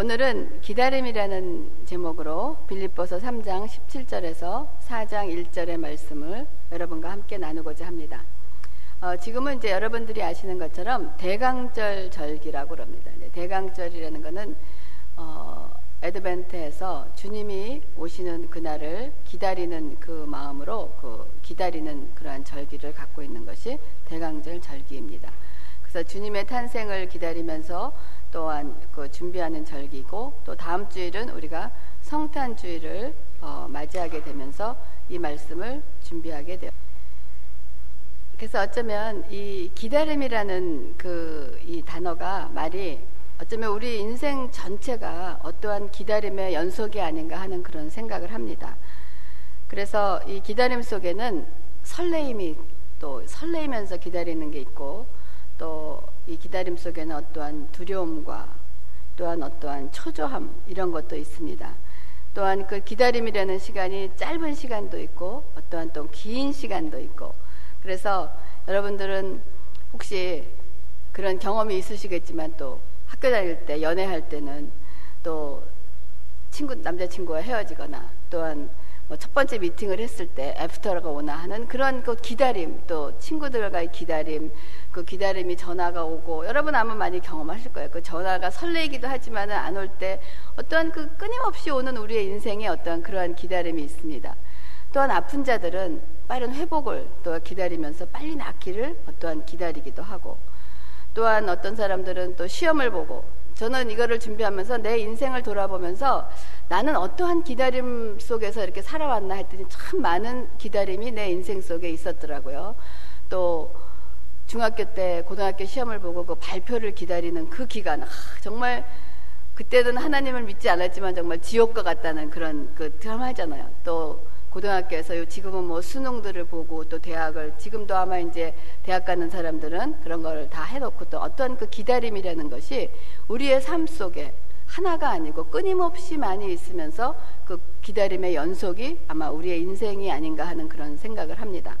오늘은 기다림이라는 제목으로 빌립보서 3장 17절에서 4장 1절의 말씀을 여러분과 함께 나누고자 합니다. 어, 지금은 이제 여러분들이 아시는 것처럼 대강절 절기라고 합니다. 네, 대강절이라는 것은 어, 에드벤트에서 주님이 오시는 그날을 기다리는 그 마음으로 그 기다리는 그러한 절기를 갖고 있는 것이 대강절 절기입니다. 그래서 주님의 탄생을 기다리면서 또한 그 준비하는 절기고 또 다음 주일은 우리가 성탄 주일을 어, 맞이하게 되면서 이 말씀을 준비하게 돼요. 그래서 어쩌면 이 기다림이라는 그 이 단어가 말이 어쩌면 우리 인생 전체가 어떠한 기다림의 연속이 아닌가 하는 그런 생각을 합니다. 그래서 이 기다림 속에는 설레임이 또 설레이면서 기다리는 게 있고 또 이 기다림 속에는 어떠한 두려움과 또한 어떠한 초조함 이런 것도 있습니다. 또한 그 기다림이라는 시간이 짧은 시간도 있고 어떠한 또 긴 시간도 있고 그래서 여러분들은 혹시 그런 경험이 있으시겠지만 또 학교 다닐 때 연애할 때는 또 친구 남자친구와 헤어지거나 또한 뭐 첫 번째 미팅을 했을 때 애프터가 오나 하는 그런 그 기다림 또 친구들과의 기다림 그 기다림이 전화가 오고 여러분 아마 많이 경험하실 거예요. 그 전화가 설레기도 하지만은 안올 때 어떠한 그 끊임없이 오는 우리의 인생에 어떠한 그러한 기다림이 있습니다. 또한 아픈 자들은 빠른 회복을 또 기다리면서 빨리 낫기를 어떠한 기다리기도 하고 또한 어떤 사람들은 또 시험을 보고 저는 이거를 준비하면서 내 인생을 돌아보면서 나는 어떠한 기다림 속에서 이렇게 살아왔나 했더니 참 많은 기다림이 내 인생 속에 있었더라고요. 또 중학교 때 고등학교 시험을 보고 그 발표를 기다리는 그 기간, 아, 정말 그때는 하나님을 믿지 않았지만 정말 지옥과 같다는 그런 그 드라마잖아요. 또 고등학교에서 지금은 뭐 수능들을 보고 또 대학을 지금도 아마 이제 대학 가는 사람들은 그런 걸 다 해놓고 또 어떤 그 기다림이라는 것이 우리의 삶 속에 하나가 아니고 끊임없이 많이 있으면서 그 기다림의 연속이 아마 우리의 인생이 아닌가 하는 그런 생각을 합니다.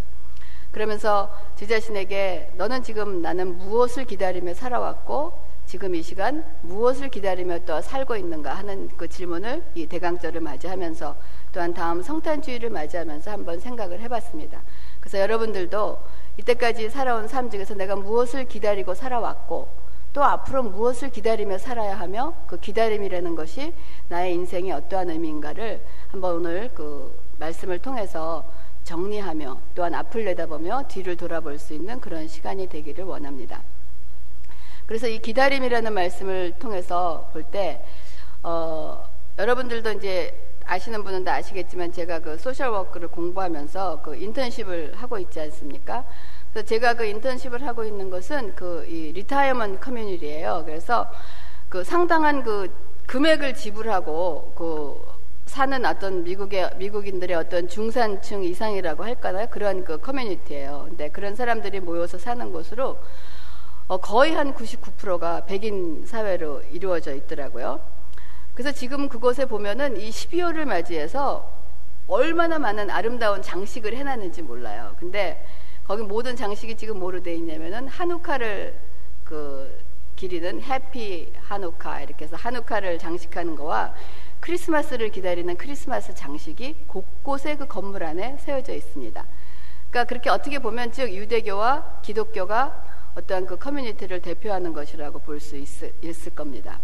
그러면서 제 자신에게 너는 지금 나는 무엇을 기다리며 살아왔고 지금 이 시간 무엇을 기다리며 또 살고 있는가 하는 그 질문을 이 대강절을 맞이하면서 또한 다음 성탄주의를 맞이하면서 한번 생각을 해봤습니다. 그래서 여러분들도 이때까지 살아온 삶 중에서 내가 무엇을 기다리고 살아왔고 또 앞으로 무엇을 기다리며 살아야 하며 그 기다림이라는 것이 나의 인생에 어떠한 의미인가를 한번 오늘 그 말씀을 통해서 정리하며 또한 앞을 내다보며 뒤를 돌아볼 수 있는 그런 시간이 되기를 원합니다. 그래서 이 기다림이라는 말씀을 통해서 볼 때, 어, 여러분들도 이제 아시는 분은 다 아시겠지만 제가 그 소셜워크를 공부하면서 그 인턴십을 하고 있지 않습니까? 그래서 제가 그 인턴십을 하고 있는 것은 그 이 retirement community예요. 그래서 그 상당한 그 금액을 지불하고 그 사는 어떤 미국의 미국인들의 어떤 중산층 이상이라고 할까요? 그런 그 community예요. 근데 그런 사람들이 모여서 사는 곳으로 어, 거의 한 99%가 백인 사회로 이루어져 있더라고요. 그래서 지금 그곳에 보면은 이 12월을 맞이해서 얼마나 많은 아름다운 장식을 해놨는지 몰라요. 근데 거기 모든 장식이 지금 뭐로 되어 있냐면은 한우카를 그 기리는 해피 한우카 이렇게 해서 한우카를 장식하는 거와 크리스마스를 기다리는 크리스마스 장식이 곳곳에 그 건물 안에 세워져 있습니다. 그러니까 그렇게 어떻게 보면 즉 유대교와 기독교가 어떠한 그 커뮤니티를 대표하는 것이라고 볼 수 있을 겁니다.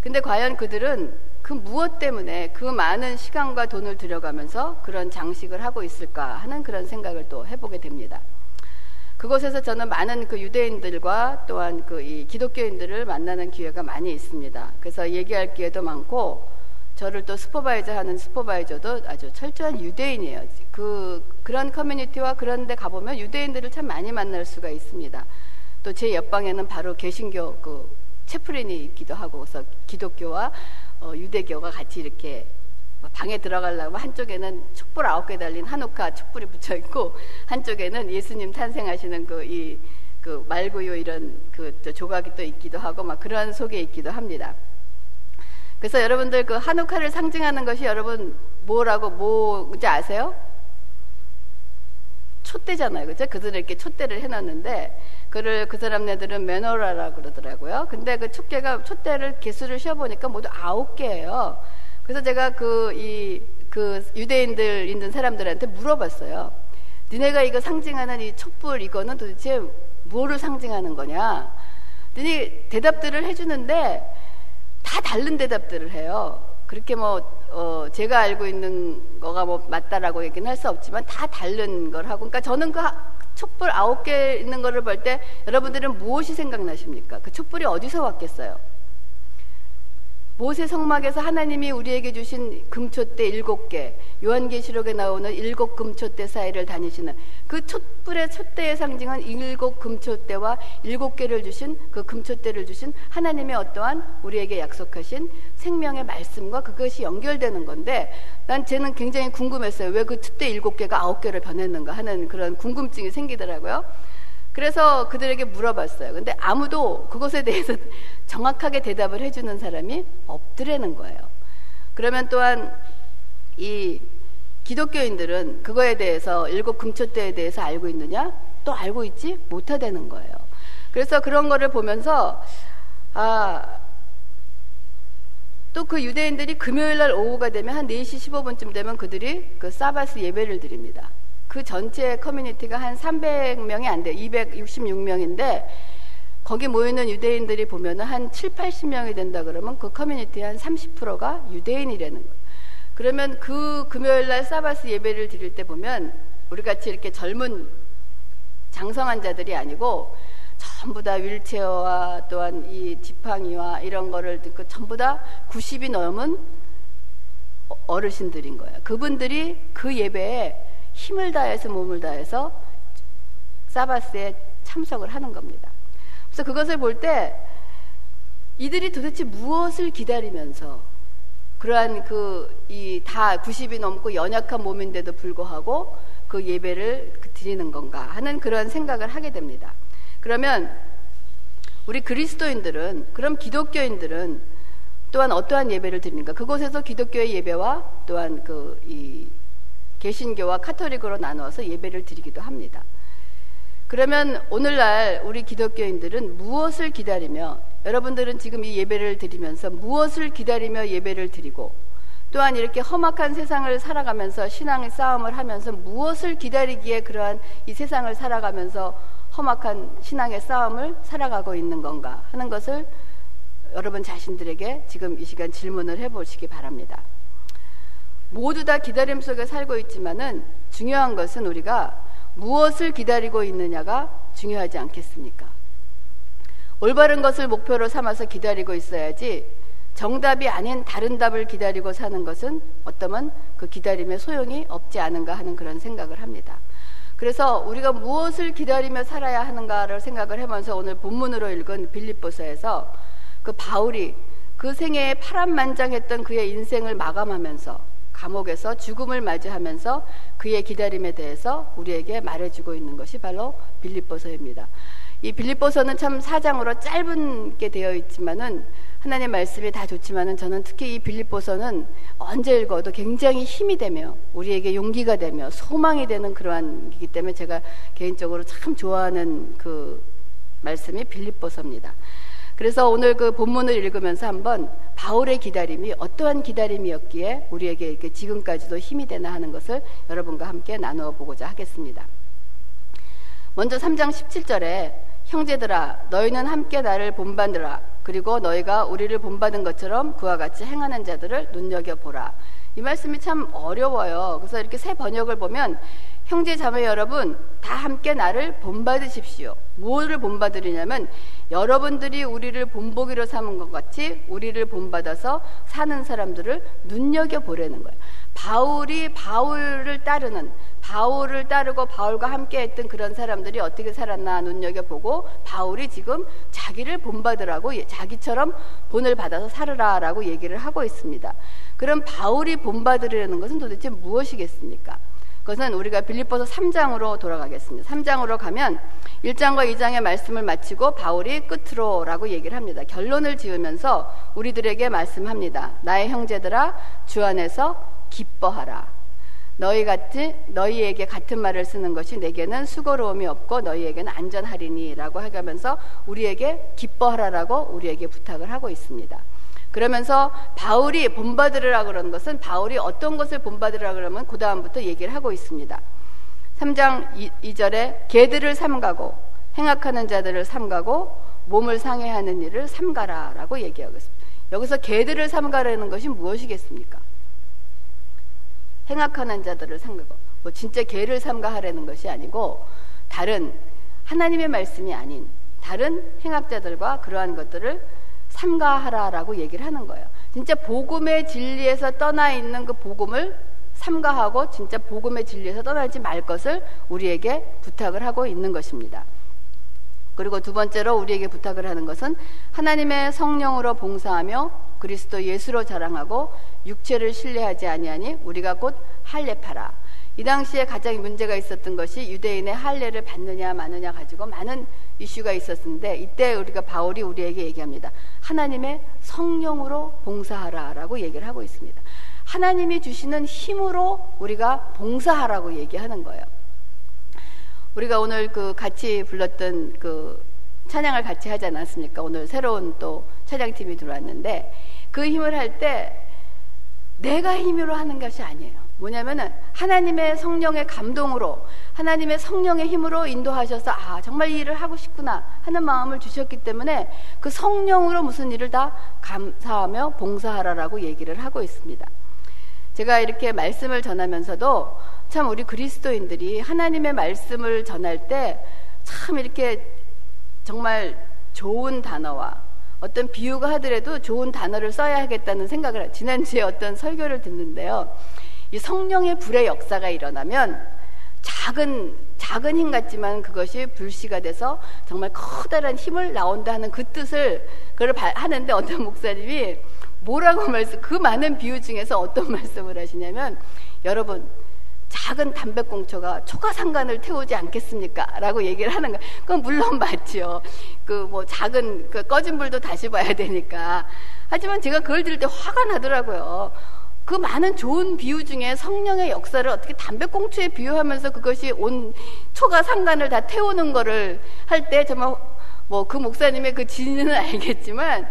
근데 과연 그들은 그 무엇 때문에 그 많은 시간과 돈을 들여가면서 그런 장식을 하고 있을까 하는 그런 생각을 또 해보게 됩니다. 그곳에서 저는 많은 그 유대인들과 또한 그 이 기독교인들을 만나는 기회가 많이 있습니다. 그래서 얘기할 기회도 많고 저를 또 슈퍼바이저 하는 슈퍼바이저도 아주 철저한 유대인이에요. 그 그런 커뮤니티와 그런 데 가보면 유대인들을 참 많이 만날 수가 있습니다. 또 제 옆방에는 바로 개신교 그 채플린이 있기도 하고 그래서 기독교와 어, 유대교가 같이 이렇게 방에 들어가려면 한쪽에는 촛불 아홉 개 달린 한옥화 촛불이 붙여 있고 한쪽에는 예수님 탄생하시는 그 이그 말구요 이런 그 조각이 또 있기도 하고 막 그런 속에 있기도 합니다. 그래서 여러분들 그 한옥화를 상징하는 것이 여러분 뭐라고 뭐인지 아세요? 촛대잖아요. 그죠? 그들을 이렇게 촛대를 해놨는데, 그를 그 사람네들은 메노라라 그러더라고요. 근데 그 촛대가, 촛대를 개수를 쉬어보니까 모두 아홉 개예요. 그래서 제가 그, 이, 그 유대인들 있는 사람들한테 물어봤어요. 니네가 이거 상징하는 이 촛불 이거는 도대체 뭐를 상징하는 거냐? 니네 대답들을 해주는데 다 다른 대답들을 해요. 그렇게 뭐, 어, 제가 알고 있는 거가 뭐 맞다라고 얘기는 할 수 없지만 다 다른 걸 하고. 그러니까 저는 그 촛불 아홉 개 있는 거를 볼 때 여러분들은 무엇이 생각나십니까? 그 촛불이 어디서 왔겠어요? 모세 성막에서 하나님이 우리에게 주신 금초대 일곱 개, 요한계시록에 나오는 일곱 금초대 사이를 다니시는 그 촛불의 촛대의 상징은 일곱 금초대와 일곱 개를 주신 그 금초대를 주신 하나님의 어떠한 우리에게 약속하신 생명의 말씀과 그것이 연결되는 건데 난 쟤는 굉장히 궁금했어요. 왜 그 촛대 일곱 개가 아홉 개를 변했는가 하는 그런 궁금증이 생기더라고요. 그래서 그들에게 물어봤어요. 근데 아무도 그것에 대해서 정확하게 대답을 해주는 사람이 없더라는 거예요. 그러면 또한 이 기독교인들은 그거에 대해서 일곱 금초대에 대해서 알고 있느냐? 또 알고 있지 못하다는 거예요. 그래서 그런 거를 보면서 아, 또 그 유대인들이 금요일 날 오후가 되면 한 4시 15분쯤 되면 그들이 그 사바스 예배를 드립니다. 그 전체 커뮤니티가 한 300명이 안 돼요. 266명인데 거기 모이는 유대인들이 보면은 한 7, 80명이 된다 그러면 그 커뮤니티의 한 30%가 유대인이라는 거예요. 그러면 그 금요일 날 사바스 예배를 드릴 때 보면 우리 같이 이렇게 젊은 장성한 자들이 아니고 전부 다 윌체어와 또한 이 지팡이와 이런 거를 듣고 전부 다 90이 넘은 어르신들인 거예요. 그분들이 그 예배에 힘을 다해서 몸을 다해서 사바스에 참석을 하는 겁니다. 그래서 그것을 볼 때 이들이 도대체 무엇을 기다리면서 그러한 그 이 다 90이 넘고 연약한 몸인데도 불구하고 그 예배를 드리는 건가 하는 그런 생각을 하게 됩니다. 그러면 우리 그리스도인들은 그럼 기독교인들은 또한 어떠한 예배를 드리는가? 그곳에서 기독교의 예배와 또한 그 이 개신교와 카톨릭으로 나누어서 예배를 드리기도 합니다. 그러면 오늘날 우리 기독교인들은 무엇을 기다리며 여러분들은 지금 이 예배를 드리면서 무엇을 기다리며 예배를 드리고 또한 이렇게 험악한 세상을 살아가면서 신앙의 싸움을 하면서 무엇을 기다리기에 그러한 이 세상을 살아가면서 험악한 신앙의 싸움을 살아가고 있는 건가 하는 것을 여러분 자신들에게 지금 이 시간 질문을 해보시기 바랍니다. 모두 다 기다림 속에 살고 있지만은 중요한 것은 우리가 무엇을 기다리고 있느냐가 중요하지 않겠습니까? 올바른 것을 목표로 삼아서 기다리고 있어야지 정답이 아닌 다른 답을 기다리고 사는 것은 어떠면 그 기다림의 소용이 없지 않은가 하는 그런 생각을 합니다. 그래서 우리가 무엇을 기다리며 살아야 하는가를 생각을 하면서 오늘 본문으로 읽은 빌립보서에서 그 바울이 그 생애에 파란만장했던 그의 인생을 마감하면서 감옥에서 죽음을 맞이하면서 그의 기다림에 대해서 우리에게 말해주고 있는 것이 바로 빌립보서입니다. 이 빌립보서는 참 사장으로 짧은 게 되어 있지만은 하나님 말씀이 다 좋지만은 저는 특히 이 빌립보서는 언제 읽어도 굉장히 힘이 되며 우리에게 용기가 되며 소망이 되는 그러한 이기 때문에 제가 개인적으로 참 좋아하는 그 말씀이 빌립보서입니다. 그래서 오늘 그 본문을 읽으면서 한번 바울의 기다림이 어떠한 기다림이었기에 우리에게 이렇게 지금까지도 힘이 되나 하는 것을 여러분과 함께 나누어 보고자 하겠습니다. 먼저 3장 17절에 형제들아 너희는 함께 나를 본받으라 그리고 너희가 우리를 본받은 것처럼 그와 같이 행하는 자들을 눈여겨 보라. 이 말씀이 참 어려워요. 그래서 이렇게 새 번역을 보면 형제 자매 여러분 다 함께 나를 본받으십시오. 무엇을 본받으리냐면 여러분들이 우리를 본보기로 삼은 것 같이 우리를 본받아서 사는 사람들을 눈여겨 보려는 거예요. 바울이 바울을 따르는 바울을 따르고 바울과 함께 했던 그런 사람들이 어떻게 살았나 눈여겨 보고 바울이 지금 자기를 본받으라고 자기처럼 본을 받아서 살으라라고 얘기를 하고 있습니다. 그럼 바울이 본받으려는 것은 도대체 무엇이겠습니까? 그것은 우리가 빌립보서 3장으로 돌아가겠습니다. 3장으로 가면 1장과 2장의 말씀을 마치고 바울이 끝으로라고 얘기를 합니다. 결론을 지으면서 우리들에게 말씀합니다. 나의 형제들아 주 안에서 기뻐하라. 너희 같이 너희에게 같은 말을 쓰는 것이 내게는 수고로움이 없고 너희에게는 안전하리니라고 하면서 우리에게 기뻐하라라고 우리에게 부탁을 하고 있습니다. 그러면서 바울이 본받으라 그러는 것은 바울이 어떤 것을 본받으라 그러면 그 다음부터 얘기를 하고 있습니다. 3장 2, 절에 개들을 삼가고 행악하는 자들을 삼가고 몸을 상해하는 일을 삼가라라고 얘기하고 있습니다. 여기서 개들을 삼가라는 것이 무엇이겠습니까? 행악하는 자들을 삼가고 뭐 진짜 개를 삼가하라는 것이 아니고 다른 하나님의 말씀이 아닌 다른 행악자들과 그러한 것들을 삼가하라라고 얘기를 하는 거예요. 진짜 복음의 진리에서 떠나 있는 그 복음을 삼가하고 진짜 복음의 진리에서 떠나지 말 것을 우리에게 부탁을 하고 있는 것입니다. 그리고 두 번째로 우리에게 부탁을 하는 것은 하나님의 성령으로 봉사하며 그리스도 예수로 자랑하고 육체를 신뢰하지 아니하니 우리가 곧 할례파라. 이 당시에 가장 문제가 있었던 것이 유대인의 할례를 받느냐 마느냐 가지고 많은 이슈가 있었는데 이때 우리가 바울이 우리에게 얘기합니다. 하나님의 성령으로 봉사하라라고 얘기를 하고 있습니다. 하나님이 주시는 힘으로 우리가 봉사하라고 얘기하는 거예요. 우리가 오늘 그 같이 불렀던 그 찬양을 같이 하지 않았습니까? 오늘 새로운 또 찬양팀이 들어왔는데 그 힘을 할 때 내가 힘으로 하는 것이 아니에요. 뭐냐면은 하나님의 성령의 감동으로 하나님의 성령의 힘으로 인도하셔서 아 정말 이 일을 하고 싶구나 하는 마음을 주셨기 때문에 그 성령으로 무슨 일을 다 감사하며 봉사하라라고 얘기를 하고 있습니다. 제가 이렇게 말씀을 전하면서도 참 우리 그리스도인들이 하나님의 말씀을 전할 때 참 이렇게 정말 좋은 단어와 어떤 비유가 하더라도 좋은 단어를 써야 하겠다는 생각을 지난주에 어떤 설교를 듣는데요. 이 성령의 불의 역사가 일어나면 작은 작은 힘 같지만 그것이 불씨가 돼서 정말 커다란 힘을 나온다 하는 그 뜻을 그걸 하는데 어떤 목사님이 뭐라고 말씀 그 많은 비유 중에서 어떤 말씀을 하시냐면 여러분 작은 담배꽁초가 초가상간을 태우지 않겠습니까? 라고 얘기를 하는 거예요. 그건 물론 맞죠. 그뭐 작은 그 꺼진 불도 다시 봐야 되니까. 하지만 제가 그걸 들을 때 화가 나더라고요. 그 많은 좋은 비유 중에 성령의 역사를 어떻게 담배꽁초에 비유하면서 그것이 온 초가 상간을 다 태우는 거를 할 때 정말 뭐 그 목사님의 그 진리는 알겠지만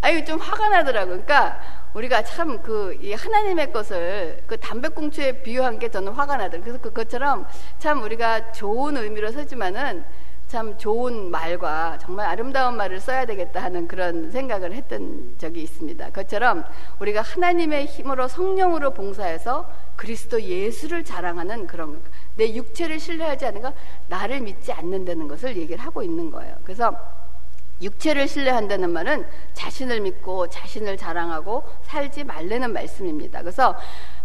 아유 좀 화가 나더라고요. 그러니까 우리가 참그 하나님의 것을 그 담배꽁초에 비유한 게 저는 화가 나더라고요. 그래서 그것처럼 참 우리가 좋은 의미로 쓰지만은 참 좋은 말과 정말 아름다운 말을 써야 되겠다 하는 그런 생각을 했던 적이 있습니다. 그것처럼 우리가 하나님의 힘으로 성령으로 봉사해서 그리스도 예수를 자랑하는 그런 내 육체를 신뢰하지 않는가 나를 믿지 않는다는 것을 얘기를 하고 있는 거예요. 그래서 육체를 신뢰한다는 말은 자신을 믿고 자신을 자랑하고 살지 말라는 말씀입니다. 그래서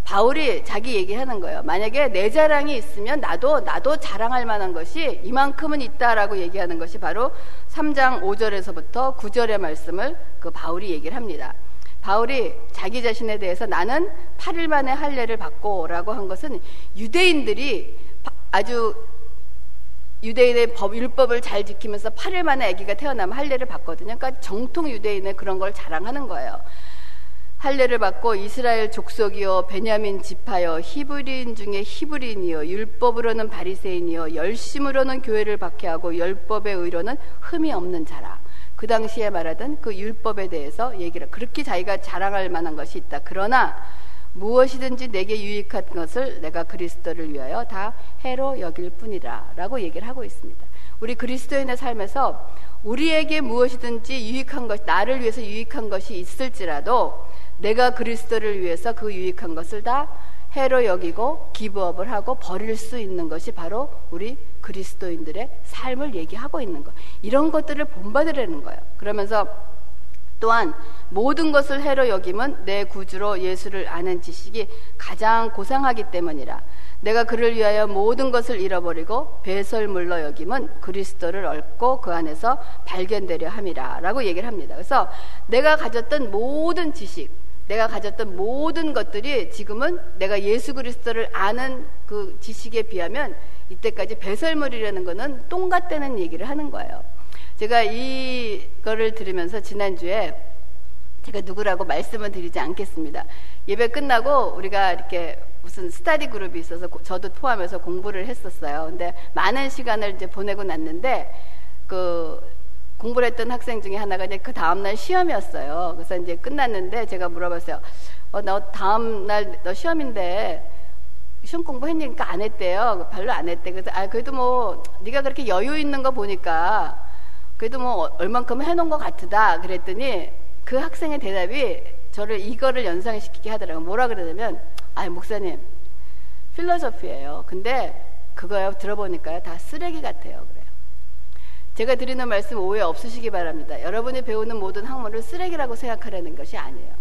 바울이 자기 얘기하는 거예요. 만약에 내 자랑이 있으면 나도 나도 자랑할 만한 것이 이만큼은 있다라고 얘기하는 것이 바로 3장 5절에서부터 9절의 말씀을 그 바울이 얘기를 합니다. 바울이 자기 자신에 대해서 나는 8일 만에 할례를 받고라고 한 것은 유대인들이 아주 유대인의 법 율법을 잘 지키면서 8일 만에 아기가 태어나면 할례를 받거든요. 그러니까 정통 유대인의 그런 걸 자랑하는 거예요. 할례를 받고 이스라엘 족속이요 베냐민 지파여 히브리인 중에 히브리인이요 율법으로는 바리새인이요 열심으로는 교회를 박해하고 율법의 의로는 흠이 없는 자라. 그 당시에 말하던 그 율법에 대해서 얘기를 그렇게 자기가 자랑할 만한 것이 있다. 그러나 무엇이든지 내게 유익한 것을 내가 그리스도를 위하여 다 해로 여길 뿐이라 라고 얘기를 하고 있습니다. 우리 그리스도인의 삶에서 우리에게 무엇이든지 유익한 것, 나를 위해서 유익한 것이 있을지라도 내가 그리스도를 위해서 그 유익한 것을 다 해로 여기고 기부업을 하고 버릴 수 있는 것이 바로 우리 그리스도인들의 삶을 얘기하고 있는 것. 이런 것들을 본받으라는 거예요. 그러면서 또한 모든 것을 해로 여김은 내 구주로 예수를 아는 지식이 가장 고상하기 때문이라. 내가 그를 위하여 모든 것을 잃어버리고 배설물로 여김은 그리스도를 얻고 그 안에서 발견되려 함이라. 라고 얘기를 합니다. 그래서 내가 가졌던 모든 지식, 내가 가졌던 모든 것들이 지금은 내가 예수 그리스도를 아는 그 지식에 비하면 이때까지 배설물이라는 것은 똥 같다는 얘기를 하는 거예요. 제가 이거를 들으면서 지난주에 제가 누구라고 말씀을 드리지 않겠습니다. 예배 끝나고 우리가 이렇게 무슨 스타디 그룹이 있어서 저도 포함해서 공부를 했었어요. 근데 많은 시간을 이제 보내고 났는데 그 공부를 했던 학생 중에 하나가 이제 그 다음날 시험이었어요. 그래서 이제 끝났는데 제가 물어봤어요. 어, 너 다음날 너 시험인데 시험 공부했니까 안 했대요. 별로 안 했대. 그래서 아 그래도 뭐 네가 그렇게 여유 있는 거 보니까 그래도 뭐 얼만큼 해놓은 것 같다. 그랬더니 그 학생의 대답이 저를 이거를 연상시키게 하더라고요. 뭐라 그러냐면 아 목사님 필로소피예요. 근데 그거요 들어보니까요 다 쓰레기 같아요. 제가 드리는 말씀 오해 없으시기 바랍니다. 여러분이 배우는 모든 학문을 쓰레기라고 생각하라는 것이 아니에요.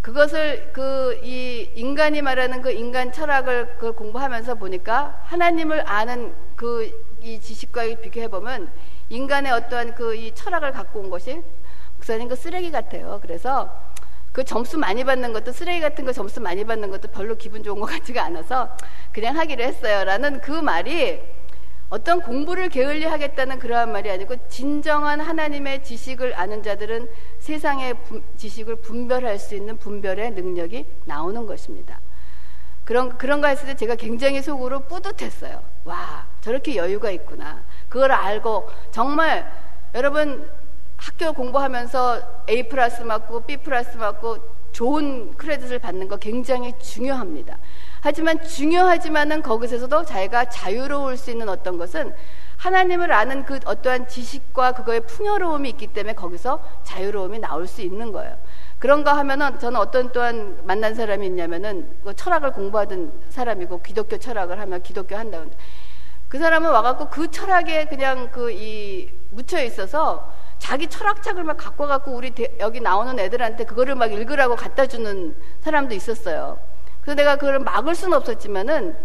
그것을 그 이 인간이 말하는 그 인간 철학을 그 공부하면서 보니까 하나님을 아는 그 이 지식과 비교해 보면 인간의 어떠한 그 이 철학을 갖고 온 것이 목사님 그 쓰레기 같아요. 그래서 그 점수 많이 받는 것도 쓰레기 같은 거 점수 많이 받는 것도 별로 기분 좋은 것 같지가 않아서 그냥 하기로 했어요. 라는 그 말이 어떤 공부를 게을리 하겠다는 그러한 말이 아니고 진정한 하나님의 지식을 아는 자들은 세상의 지식을 분별할 수 있는 분별의 능력이 나오는 것입니다. 그런, 그런 거 했을 때 제가 굉장히 속으로 뿌듯했어요. 와, 저렇게 여유가 있구나. 그걸 알고 정말 여러분 학교 공부하면서 A 플러스 맞고 B 플러스 맞고 좋은 크레딧을 받는 거 굉장히 중요합니다. 하지만 중요하지만은 거기서도 자기가 자유로울 수 있는 어떤 것은 하나님을 아는 그 어떠한 지식과 그거의 풍요로움이 있기 때문에 거기서 자유로움이 나올 수 있는 거예요. 그런가 하면은 저는 어떤 또한 만난 사람이 있냐면은 그 철학을 공부하던 사람이고 기독교 철학을 하면 기독교 한다고. 그 사람은 와갖고 그 철학에 그냥 그 이 묻혀 있어서 자기 철학책을 막 갖고 갖고 우리 여기 나오는 애들한테 그거를 막 읽으라고 갖다 주는 사람도 있었어요. 그래서 내가 그걸 막을 수는 없었지만은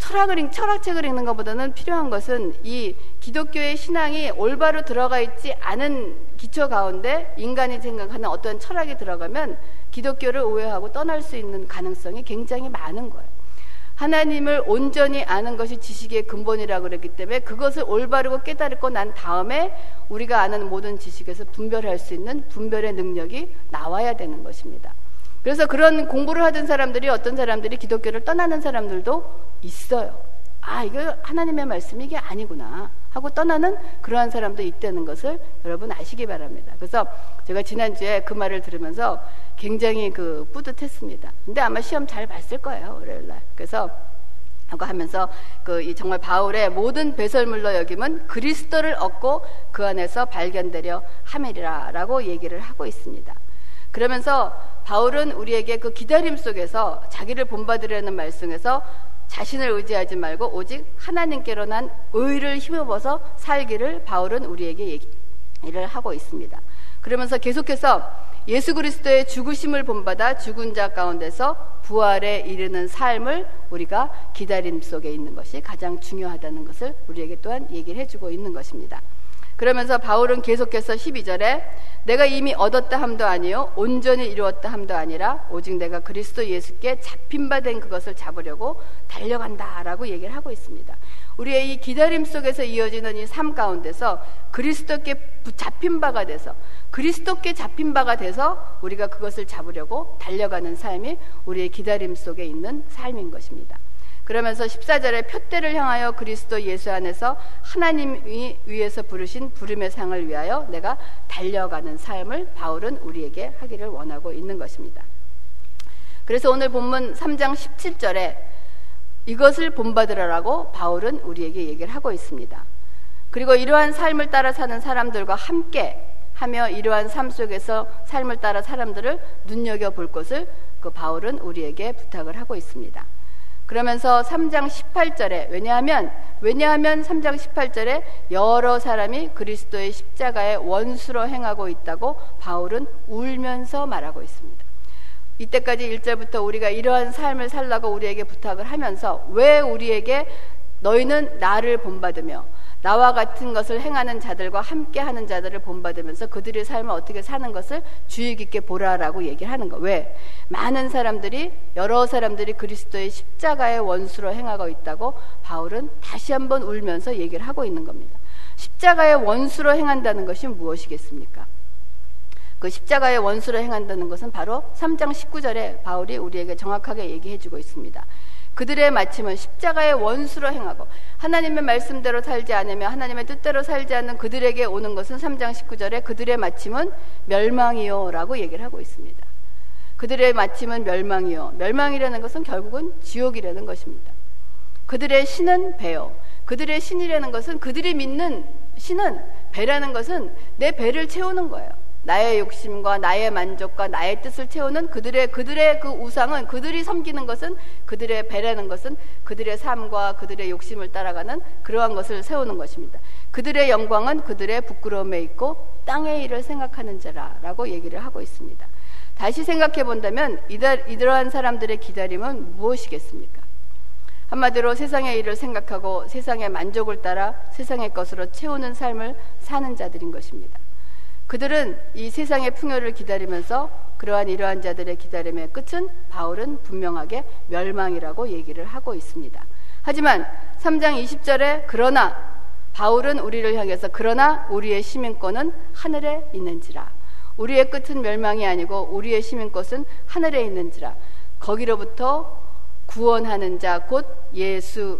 철학을 철학책을 읽는 것보다는 필요한 것은 이 기독교의 신앙이 올바로 들어가 있지 않은 기초 가운데 인간이 생각하는 어떤 철학이 들어가면 기독교를 오해하고 떠날 수 있는 가능성이 굉장히 많은 거예요. 하나님을 온전히 아는 것이 지식의 근본이라고 그랬기 때문에 그것을 올바르고 깨달고 난 다음에 우리가 아는 모든 지식에서 분별할 수 있는 분별의 능력이 나와야 되는 것입니다. 그래서 그런 공부를 하던 사람들이 어떤 사람들이 기독교를 떠나는 사람들도 있어요. 아, 이거 하나님의 말씀이 이게 아니구나. 하고 떠나는 그러한 사람도 있다는 것을 여러분 아시기 바랍니다. 그래서 제가 지난주에 그 말을 들으면서 굉장히 그 뿌듯했습니다. 근데 아마 시험 잘 봤을 거예요. 월요일 날. 그래서 하고 하면서 그 정말 바울의 모든 배설물로 여김은 그리스도를 얻고 그 안에서 발견되려 함이라라고 얘기를 하고 있습니다. 그러면서 바울은 우리에게 그 기다림 속에서 자기를 본받으려는 말씀에서 자신을 의지하지 말고 오직 하나님께로 난 의를 힘입어서 살기를 바울은 우리에게 얘기를 하고 있습니다. 그러면서 계속해서 예수 그리스도의 죽으심을 본받아 죽은 자 가운데서 부활에 이르는 삶을 우리가 기다림 속에 있는 것이 가장 중요하다는 것을 우리에게 또한 얘기를 해주고 있는 것입니다. 그러면서 바울은 계속해서 12절에 내가 이미 얻었다 함도 아니요 온전히 이루었다 함도 아니라 오직 내가 그리스도 예수께 잡힌 바 된 그것을 잡으려고 달려간다라고 얘기를 하고 있습니다. 우리의 이 기다림 속에서 이어지는 이 삶 가운데서 그리스도께 잡힌 바가 돼서 그리스도께 잡힌 바가 돼서 우리가 그것을 잡으려고 달려가는 삶이 우리의 기다림 속에 있는 삶인 것입니다. 그러면서 14절에 표대를 향하여 그리스도 예수 안에서 하나님이 위에서 부르신 부름의 상을 위하여 내가 달려가는 삶을 바울은 우리에게 하기를 원하고 있는 것입니다. 그래서 오늘 본문 3장 17절에 이것을 본받으라라고 바울은 우리에게 얘기를 하고 있습니다. 그리고 이러한 삶을 따라 사는 사람들과 함께 하며 이러한 삶 속에서 삶을 따라 사람들을 눈여겨 볼 것을 그 바울은 우리에게 부탁을 하고 있습니다. 그러면서 3장 18절에 왜냐하면 왜냐하면 3장 18절에 여러 사람이 그리스도의 십자가의 원수로 행하고 있다고 바울은 울면서 말하고 있습니다. 이때까지 1절부터 우리가 이러한 삶을 살라고 우리에게 부탁을 하면서 왜 우리에게 너희는 나를 본받으며 나와 같은 것을 행하는 자들과 함께 하는 자들을 본받으면서 그들의 삶을 어떻게 사는 것을 주의 깊게 보라라고 얘기를 하는 거. 왜? 많은 사람들이 여러 사람들이 그리스도의 십자가의 원수로 행하고 있다고 바울은 다시 한번 울면서 얘기를 하고 있는 겁니다. 십자가의 원수로 행한다는 것이 무엇이겠습니까? 그 십자가의 원수로 행한다는 것은 바로 3장 19절에 바울이 우리에게 정확하게 얘기해 주고 있습니다. 그들의 마침은 십자가의 원수로 행하고 하나님의 말씀대로 살지 않으며 하나님의 뜻대로 살지 않는 그들에게 오는 것은 3장 19절에 그들의 마침은 멸망이요라고 얘기를 하고 있습니다. 그들의 마침은 멸망이요. 멸망이라는 것은 결국은 지옥이라는 것입니다. 그들의 신은 배요. 그들의 신이라는 것은 그들이 믿는 신은 배라는 것은 내 배를 채우는 거예요. 나의 욕심과 나의 만족과 나의 뜻을 채우는 그들의 그들의 그 우상은 그들이 섬기는 것은 그들의 배라는 것은 그들의 삶과 그들의 욕심을 따라가는 그러한 것을 세우는 것입니다. 그들의 영광은 그들의 부끄러움에 있고 땅의 일을 생각하는 자라라고 얘기를 하고 있습니다. 다시 생각해 본다면 이러한 사람들의 기다림은 무엇이겠습니까? 한마디로 세상의 일을 생각하고 세상의 만족을 따라 세상의 것으로 채우는 삶을 사는 자들인 것입니다. 그들은 이 세상의 풍요를 기다리면서 그러한 이러한 자들의 기다림의 끝은 바울은 분명하게 멸망이라고 얘기를 하고 있습니다. 하지만 3장 20절에 그러나 바울은 우리를 향해서 그러나 우리의 시민권은 하늘에 있는지라 우리의 끝은 멸망이 아니고 우리의 시민권은 하늘에 있는지라 거기로부터 구원하는 자 곧 예수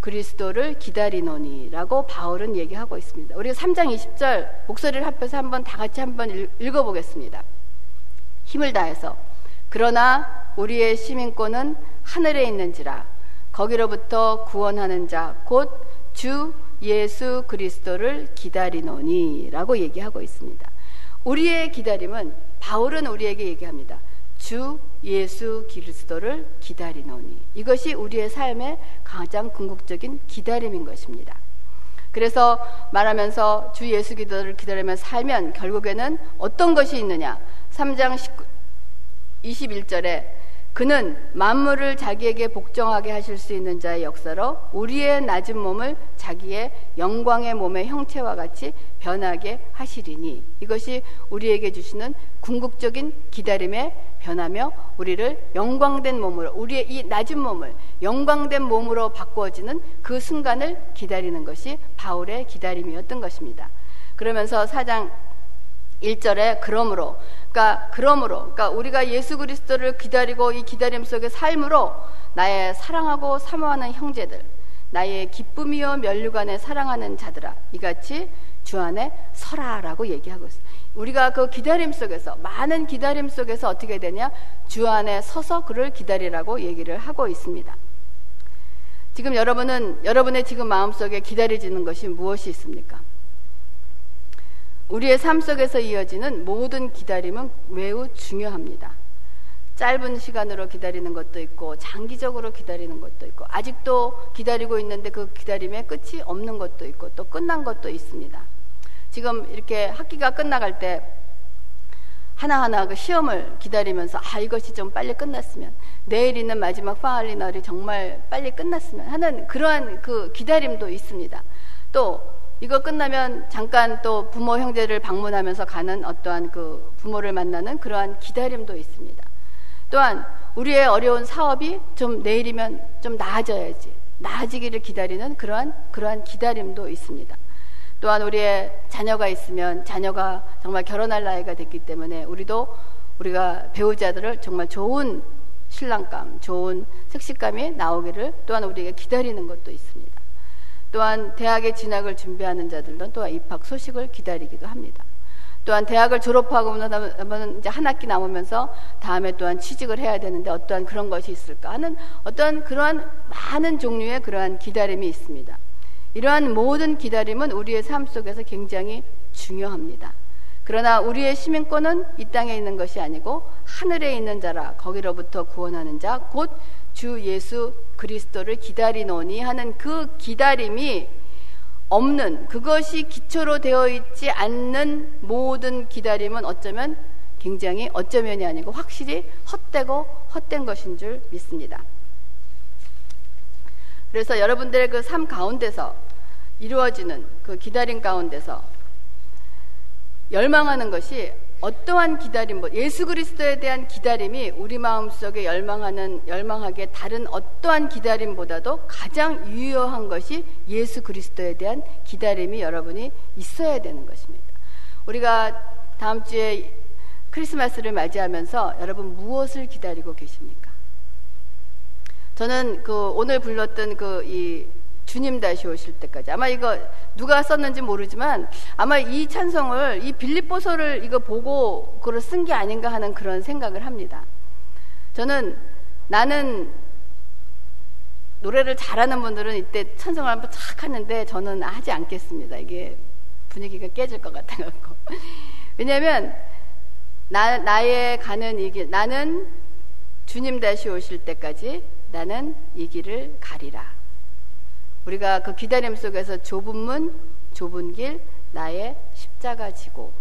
그리스도를 기다리노니라고 바울은 얘기하고 있습니다. 우리가 3장 20절 목소리를 합해서 한번 다 같이 한번 읽어 보겠습니다. 힘을 다해서 그러나 우리의 시민권은 하늘에 있는지라 거기로부터 구원하는 자 곧 주 예수 그리스도를 기다리노니라고 얘기하고 있습니다. 우리의 기다림은 바울은 우리에게 얘기합니다. 주 예수 그리스도를 기다리노니 이것이 우리의 삶의 가장 궁극적인 기다림인 것입니다. 그래서 말하면서 주 예수 기도를 기다리며 살면 결국에는 어떤 것이 있느냐? 3장 19, 21절에 그는 만물을 자기에게 복종하게 하실 수 있는 자의 역사로 우리의 낮은 몸을 자기의 영광의 몸의 형체와 같이 변하게 하시리니 이것이 우리에게 주시는 궁극적인 기다림의 변하며 우리를 영광된 몸으로 우리의 이 낮은 몸을 영광된 몸으로 바꾸어지는 그 순간을 기다리는 것이 바울의 기다림이었던 것입니다. 그러면서 사장 1절에 그러므로 그러니까 그러므로 그러니까 우리가 예수 그리스도를 기다리고 이 기다림 속의 삶으로 나의 사랑하고 사모하는 형제들 나의 기쁨이요 면류관에 사랑하는 자들아 이같이 주 안에 서라라고 얘기하고 있어요. 우리가 그 기다림 속에서 많은 기다림 속에서 어떻게 되냐 주 안에 서서 그를 기다리라고 얘기를 하고 있습니다. 지금 여러분은 여러분의 지금 마음속에 기다려지는 것이 무엇이 있습니까? 우리의 삶 속에서 이어지는 모든 기다림은 매우 중요합니다. 짧은 시간으로 기다리는 것도 있고 장기적으로 기다리는 것도 있고 아직도 기다리고 있는데 그 기다림에 끝이 없는 것도 있고 또 끝난 것도 있습니다. 지금 이렇게 학기가 끝나갈 때 하나하나 그 시험을 기다리면서 아 이것이 좀 빨리 끝났으면 내일 있는 마지막 파알리 날이 정말 빨리 끝났으면 하는 그러한 그 기다림도 있습니다. 또 이거 끝나면 잠깐 또 부모 형제를 방문하면서 가는 어떠한 그 부모를 만나는 그러한 기다림도 있습니다. 또한 우리의 어려운 사업이 좀 내일이면 좀 나아져야지 나아지기를 기다리는 그러한 그러한 기다림도 있습니다. 또한 우리의 자녀가 있으면 자녀가 정말 결혼할 나이가 됐기 때문에 우리도 우리가 배우자들을 정말 좋은 신랑감, 좋은 색식감이 나오기를 또한 우리에게 기다리는 것도 있습니다. 또한 대학에 진학을 준비하는 자들은 또한 입학 소식을 기다리기도 합니다. 또한 대학을 졸업하고 나면 이제 한 학기 남으면서 다음에 또한 취직을 해야 되는데 어떠한 그런 것이 있을까 하는 어떠한 그러한 많은 종류의 그러한 기다림이 있습니다. 이러한 모든 기다림은 우리의 삶 속에서 굉장히 중요합니다. 그러나 우리의 시민권은 이 땅에 있는 것이 아니고 하늘에 있는 자라 거기로부터 구원하는 자 곧 주 예수 그리스도를 기다리노니 하는 그 기다림이 없는 그것이 기초로 되어 있지 않는 모든 기다림은 어쩌면 굉장히 어쩌면이 아니고 확실히 헛되고 헛된 것인 줄 믿습니다. 그래서 여러분들의 그 삶 가운데서 이루어지는 그 기다림 가운데서 열망하는 것이 어떠한 기다림, 예수 그리스도에 대한 기다림이 우리 마음속에 열망하는, 열망하게 다른 어떠한 기다림보다도 가장 유효한 것이 예수 그리스도에 대한 기다림이 여러분이 있어야 되는 것입니다. 우리가 다음 주에 크리스마스를 맞이하면서 여러분 무엇을 기다리고 계십니까? 저는 그 오늘 불렀던 그 이 주님 다시 오실 때까지 아마 이거 누가 썼는지 모르지만 아마 이 찬송을 이 빌립보서를 이거 보고 그걸 쓴 게 아닌가 하는 그런 생각을 합니다. 저는 나는 노래를 잘하는 분들은 이때 찬송을 한번 착 하는데 저는 하지 않겠습니다. 이게 분위기가 깨질 것 같아 갖고. 왜냐하면 나, 나의 가는 이 길, 나는 주님 다시 오실 때까지 나는 이 길을 가리라. 우리가 그 기다림 속에서 좁은 문, 좁은 길, 나의 십자가 지고,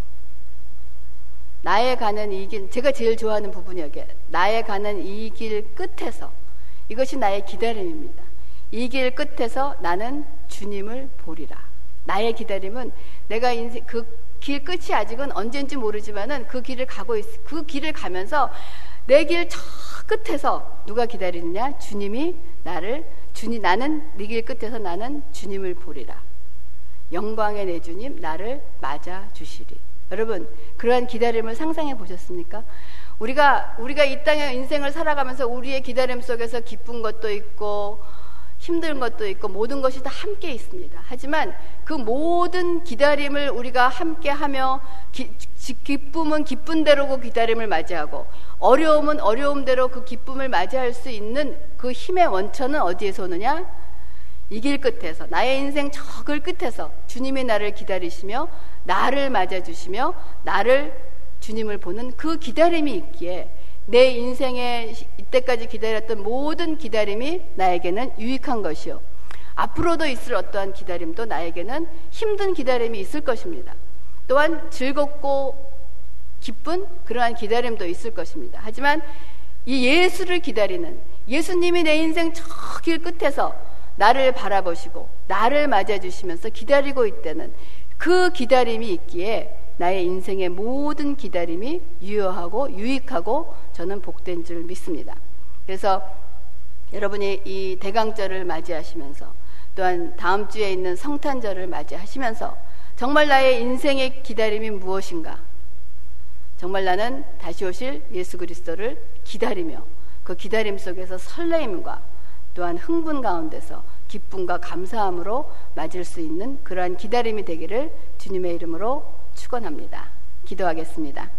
나의 가는 이 길, 제가 제일 좋아하는 부분이 여기, 나의 가는 이 길 끝에서, 이것이 나의 기다림입니다. 이 길 끝에서 나는 주님을 보리라. 나의 기다림은 내가 인생, 그 길 끝이 아직은 언젠지 모르지만은 그 길을 가고 있, 그 길을 가면서 내길저 끝에서 누가 기다리느냐? 주님이 나를 주님 나는 네 길 끝에서 나는 주님을 보리라. 영광의 내 주님 나를 맞아 주시리. 여러분 그러한 기다림을 상상해 보셨습니까? 우리가 우리가 이 땅의 인생을 살아가면서 우리의 기다림 속에서 기쁜 것도 있고 힘든 것도 있고 모든 것이 다 함께 있습니다. 하지만 그 모든 기다림을 우리가 함께 하며 기, 쁨은 기쁜 대로고 기다림을 맞이하고 어려움은 어려움대로 그 기쁨을 맞이할 수 있는 그 힘의 원천은 어디에서 오느냐? 이 길 끝에서 나의 인생 저글 끝에서 주님이 나를 기다리시며 나를 맞아주시며 나를 주님을 보는 그 기다림이 있기에 내 인생에 이때까지 기다렸던 모든 기다림이 나에게는 유익한 것이요. 앞으로도 있을 어떠한 기다림도 나에게는 힘든 기다림이 있을 것입니다. 또한 즐겁고 기쁜 그러한 기다림도 있을 것입니다. 하지만 이 예수를 기다리는 예수님이 내 인생 저 길 끝에서 나를 바라보시고 나를 맞아주시면서 기다리고 있다는 그 기다림이 있기에 나의 인생의 모든 기다림이 유효하고 유익하고 저는 복된 줄 믿습니다. 그래서 여러분이 이 대강절을 맞이하시면서 또한 다음 주에 있는 성탄절을 맞이하시면서 정말 나의 인생의 기다림이 무엇인가? 정말 나는 다시 오실 예수 그리스도를 기다리며 그 기다림 속에서 설레임과 또한 흥분 가운데서 기쁨과 감사함으로 맞을 수 있는 그러한 기다림이 되기를 주님의 이름으로 축원합니다. 기도하겠습니다.